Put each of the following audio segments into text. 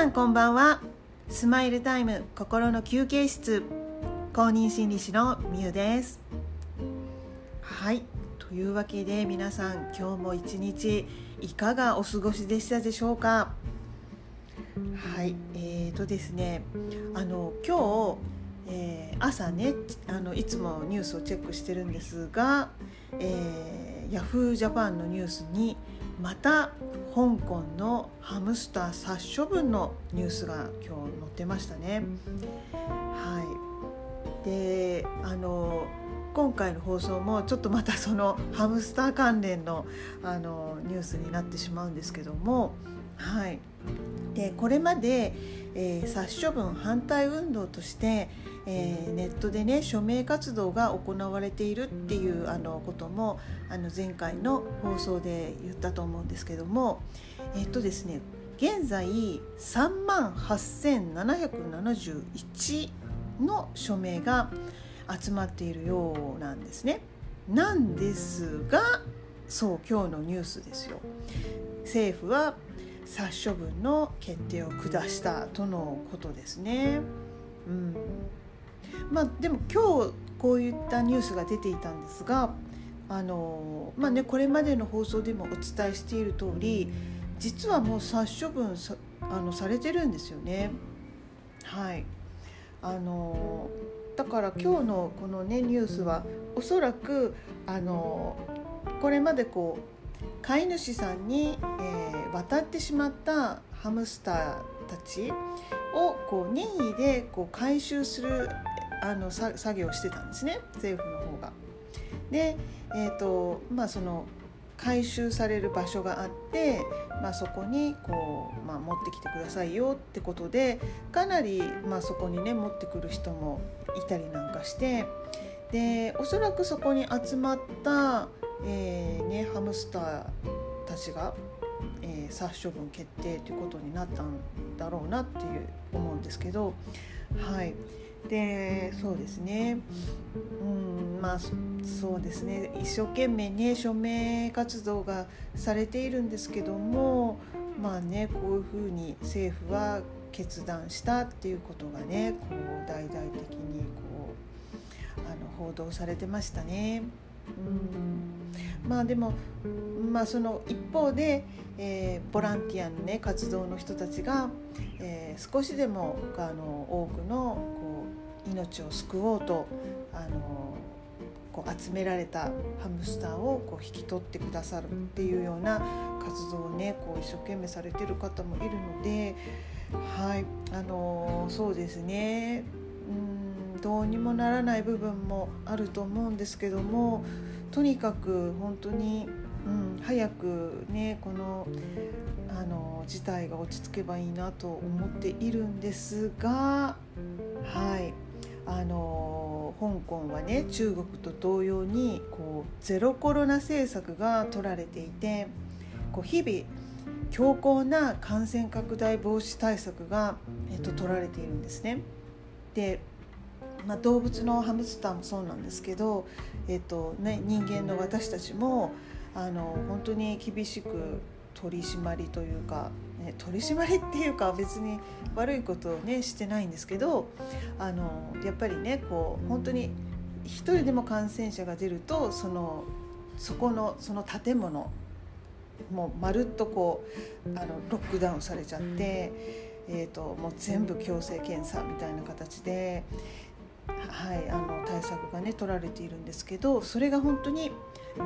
さんこんばんは。スマイルタイム心の休憩室。公認心理師のみゆです。はい。というわけで皆さん今日も一日いかがお過ごしでしたでしょうか？はい。えーとですねあの今日、えー、朝ねあのいつもニュースをチェックしてるんですが、えー、ヤフージャパンのニュースにまた香港のハムスター殺処分のニュースが今日載ってましたね。はい、であの今回の放送もちょっとまたそのハムスター関連のあのニュースになってしまうんですけども、はい、でこれまで、えー、殺処分反対運動として、えー、ネットでね署名活動が行われているっていうあのこともあの前回の放送で言ったと思うんですけどもえっとですね現在3万8771の署名が集まっているようなんですね。なんですがそう今日のニュースですよ。政府は殺処分の決定を下したとのことですね。うんまあ、でも今日こういったニュースが出ていたんですがあの、まあね、これまでの放送でもお伝えしている通り実はもう殺処分さあのされてるんですよね。はいあのだから今日のこのねニュースはおそらくあのこれまでこう飼い主さんに、えー、渡ってしまったハムスターたちをこう任意でこう回収するあの作業をしてたんですね政府の方が。で、えーとまあ、その回収される場所があって、まあ、そこにこう、まあ、持ってきてくださいよってことでかなり、まあ、そこにね持ってくる人もいたりなんかしてでおそらくそこに集まった、えーね、ハムスターたちが、えー、殺処分決定ということになったんだろうなっていう思うんですけどはい。でそうですねうんまあそうですね一生懸命ね署名活動がされているんですけどもまあねこういうふうに政府は決断したっていうことがねこう大々的にこうあの報道されてましたね。うん。まあでも、まあ、その一方で、えー、ボランティアの、ね、活動の人たちが、えー、少しでもあの多くのこう命を救おうとあのこう集められたハムスターをこう引き取ってくださるっていうような活動をねこう一生懸命されてる方もいるのではいあのそうですね。どうにもならない部分もあると思うんですけどもとにかく本当に、うん、早くねこのあの事態が落ち着けばいいなと思っているんですがはいあの香港はね中国と同様にこうゼロコロナ政策が取られていてこう日々強硬な感染拡大防止対策が、えっと、取られているんですね。でまあ、動物のハムスターもそうなんですけど、えっとね、人間の私たちもあの本当に厳しく取り締まりというか、ね、取り締まりっていうか別に悪いことをねしてないんですけどあのやっぱりねこう本当に一人でも感染者が出るとそのそこのその建物もうまるっとこうあのロックダウンされちゃって、えーと、もう全部強制検査みたいな形で、はい、あの対策がね取られているんですけどそれが本当に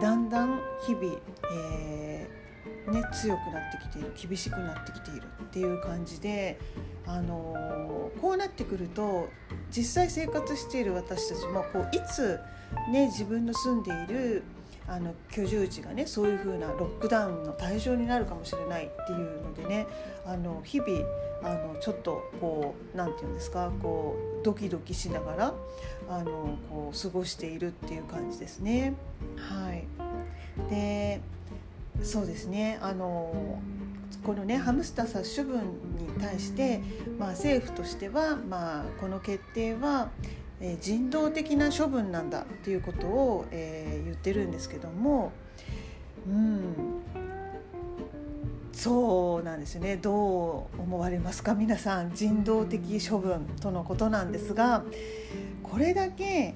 だんだん日々、えーね、強くなってきている厳しくなってきているっていう感じで、あのー、こうなってくると実際生活している私たちもこういつ、ね、自分の住んでいるあの居住地がねそういう風なロックダウンの対象になるかもしれないっていうのでねあの日々あのちょっとこう何て言うんですかこうドキドキしながらあのこう過ごしているっていう感じですね。はい、でそうですねあのこのねハムスター殺処分に対して、まあ、政府としては、まあ、この決定は、え、人道的な処分なんだっていうことを、えー、言ってるんですけども、うん、そうなんですよね。どう思われますか？皆さん人道的処分とのことなんですがこれだけ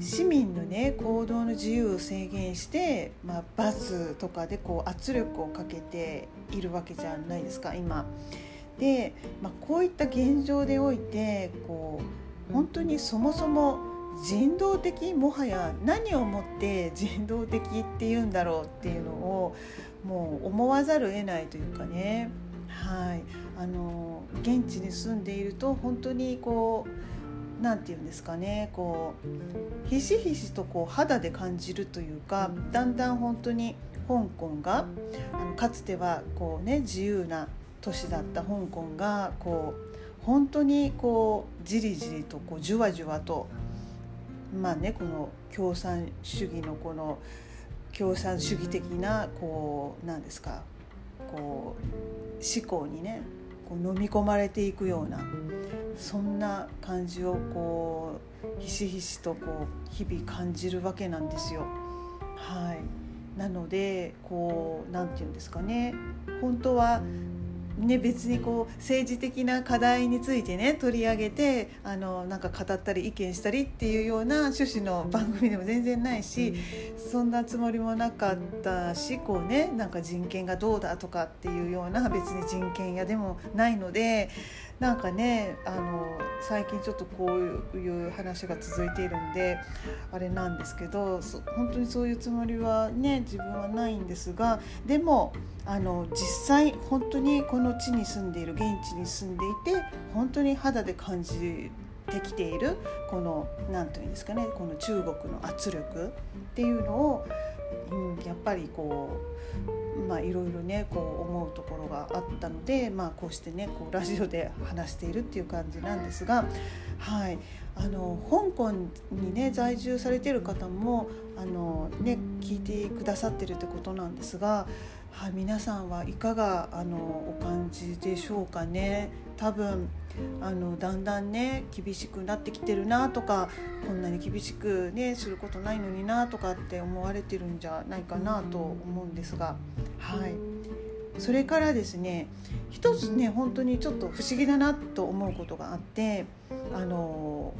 市民のね行動の自由を制限して、まあ、バスとかでこう圧力をかけているわけじゃないですか今。で、まあ、こういった現状でおいてこう本当にそもそも人道的もはや何をもって人道的っていうんだろうっていうのをもう思わざるを得ないというかね、はい、あの現地に住んでいると本当にこう何て言うんですかね。こうひしひしとこう肌で感じるというかだんだん本当に香港があのかつてはこう、ね、自由な都市だった香港がこう本当にこうじりじりとこうじわじわとまあねこの共産主義のこの共産主義的なこうなんですかこう思考にねこう飲み込まれていくようなそんな感じをこうひしひしとこう日々感じるわけなんですよ。はい、なのでこうなんて言うんですかね本当はね、別にこう政治的な課題についてね取り上げてあのなんか語ったり意見したりっていうような趣旨の番組でも全然ないしそんなつもりもなかったしこう、ね、なんか人権がどうだとかっていうような別に人権屋でもないのでなんかねあの最近ちょっとこういう話が続いているんであれなんですけど本当にそういうつもりはね自分はないんですがでもあの実際本当にこの地に住んでいる現地に住んでいて本当に肌で感じてきているこの何て言うんですかねこの中国の圧力っていうのを、うん、やっぱりこうまあいろいろねこう思うところがあったので、まあ、こうしてねこうラジオで話しているっていう感じなんですが、はい、あの香港にね在住されてる方もあの、ね、聞いてくださってるってことなんですがはい、皆さんはいかがあのお感じでしょうかね。多分あのだんだんね厳しくなってきてるなとかこんなに厳しくねすることないのになとかって思われてるんじゃないかなと思うんですが。はい。それからですね一つね本当にちょっと不思議だなと思うことがあってあの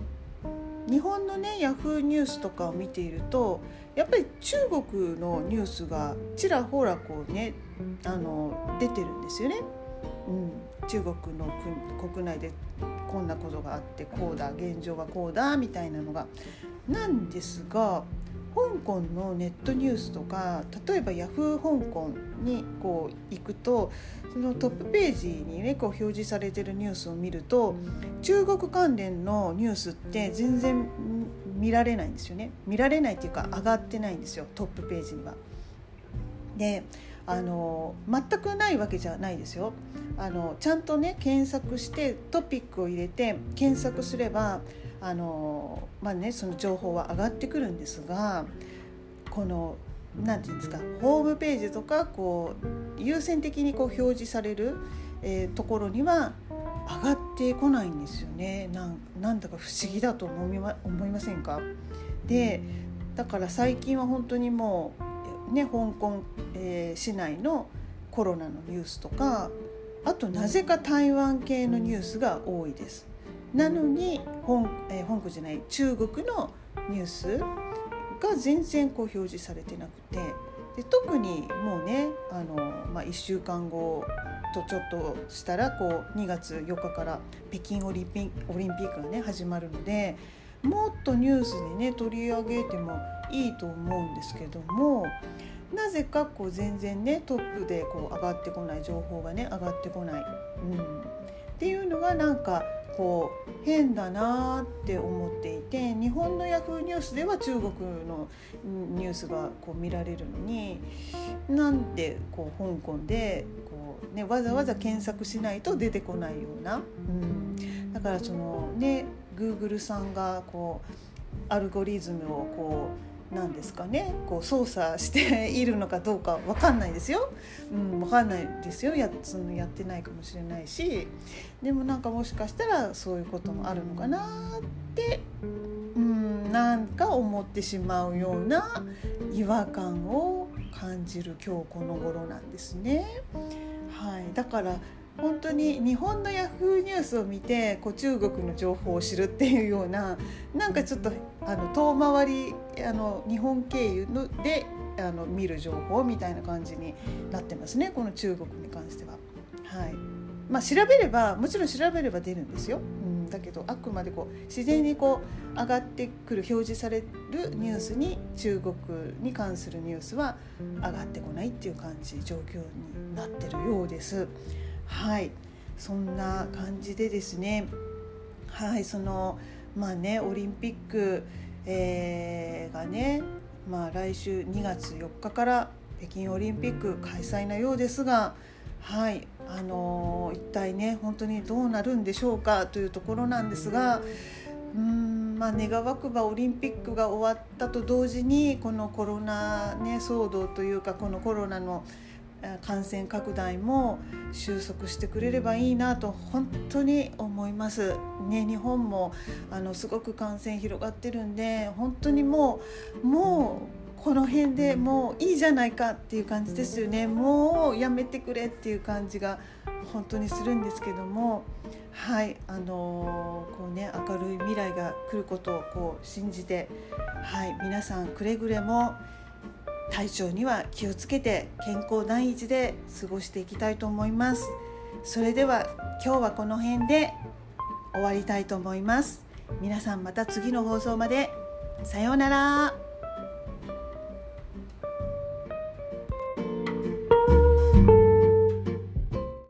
日本のねヤフーニュースとかを見ているとやっぱり中国のニュースがちらほらこうねあの出てるんですよね。うん、中国の国内でこんなことがあってこうだ現状がこうだみたいなのがなんですが香港のネットニュースとか例えばヤフー香港にこう行くとそのトップページにねこう表示されてるニュースを見ると中国関連のニュースって全然見られないんですよね見られないっていうか上がってないんですよトップページには。であの全くないわけじゃないですよあのちゃんとね検索してトピックを入れて検索すればあのまあねその情報は上がってくるんですがこの何て言うんですかホームページとかこう優先的にこう表示される、えー、ところには上がってこないんですよねなんだか不思議だと思いま思いませんか？でだから最近は本当にもうね香港、えー、市内のコロナのニュースとかあとなぜか台湾系のニュースが多いです。なのに香,、えー、香港じゃない中国のニュースが全然こう表示されてなくてで特にもうねあの、まあ、1週間後とちょっとしたらこう2月4日から北京オリンピオリンピックがね始まるのでもっとニュースでね取り上げてもいいと思うんですけどもなぜかこう全然ねトップでこう上がってこない情報がね上がってこない、うん、っていうのがなんかこう変だなって思っていて日本のヤフーニュースでは中国のニュースがこう見られるのになんでこう香港でこう、ね、わざわざ検索しないと出てこないような、うん、だからそのね Google さんがこうアルゴリズムをこうなんですかね。こう操作しているのかどうか分かんないですよ、うん、分かんないですよ。やそのやってないかもしれないし。でもなんかもしかしたらそういうこともあるのかなってうんなんか思ってしまうような違和感を感じる今日この頃なんですね。はい、だから本当に日本のヤフーニュースを見てこう中国の情報を知るっていうようななんかちょっとあの遠回りあの日本経由のであの見る情報みたいな感じになってますねこの中国に関しては。はいまあ、調べればもちろん調べれば出るんですよ。うんだけどあくまでこう自然にこう上がってくる表示されるニュースに中国に関するニュースは上がってこないっていう感じ状況になってるようです。はい。そんな感じでですね。はいそのまあねオリンピック、えー、がねまあ来週2月4日から北京オリンピック開催なようですがはいあのー、一体ね本当にどうなるんでしょうかというところなんですがうんまあ願わくばオリンピックが終わったと同時にこのコロナ、ね、騒動というかこのコロナの感染拡大も収束してくれればいいなと本当に思います。ね、日本もあのすごく感染広がってるんで本当にもうもうこの辺でもういいじゃないかっていう感じですよねもうやめてくれっていう感じが本当にするんですけどもはいあのー、こうね明るい未来が来ることをこう信じてはい皆さんくれぐれも体調には気をつけて健康第一で過ごしていきたいと思います。それでは今日はこの辺で終わりたいと思います。皆さんまた次の放送まで。さようなら。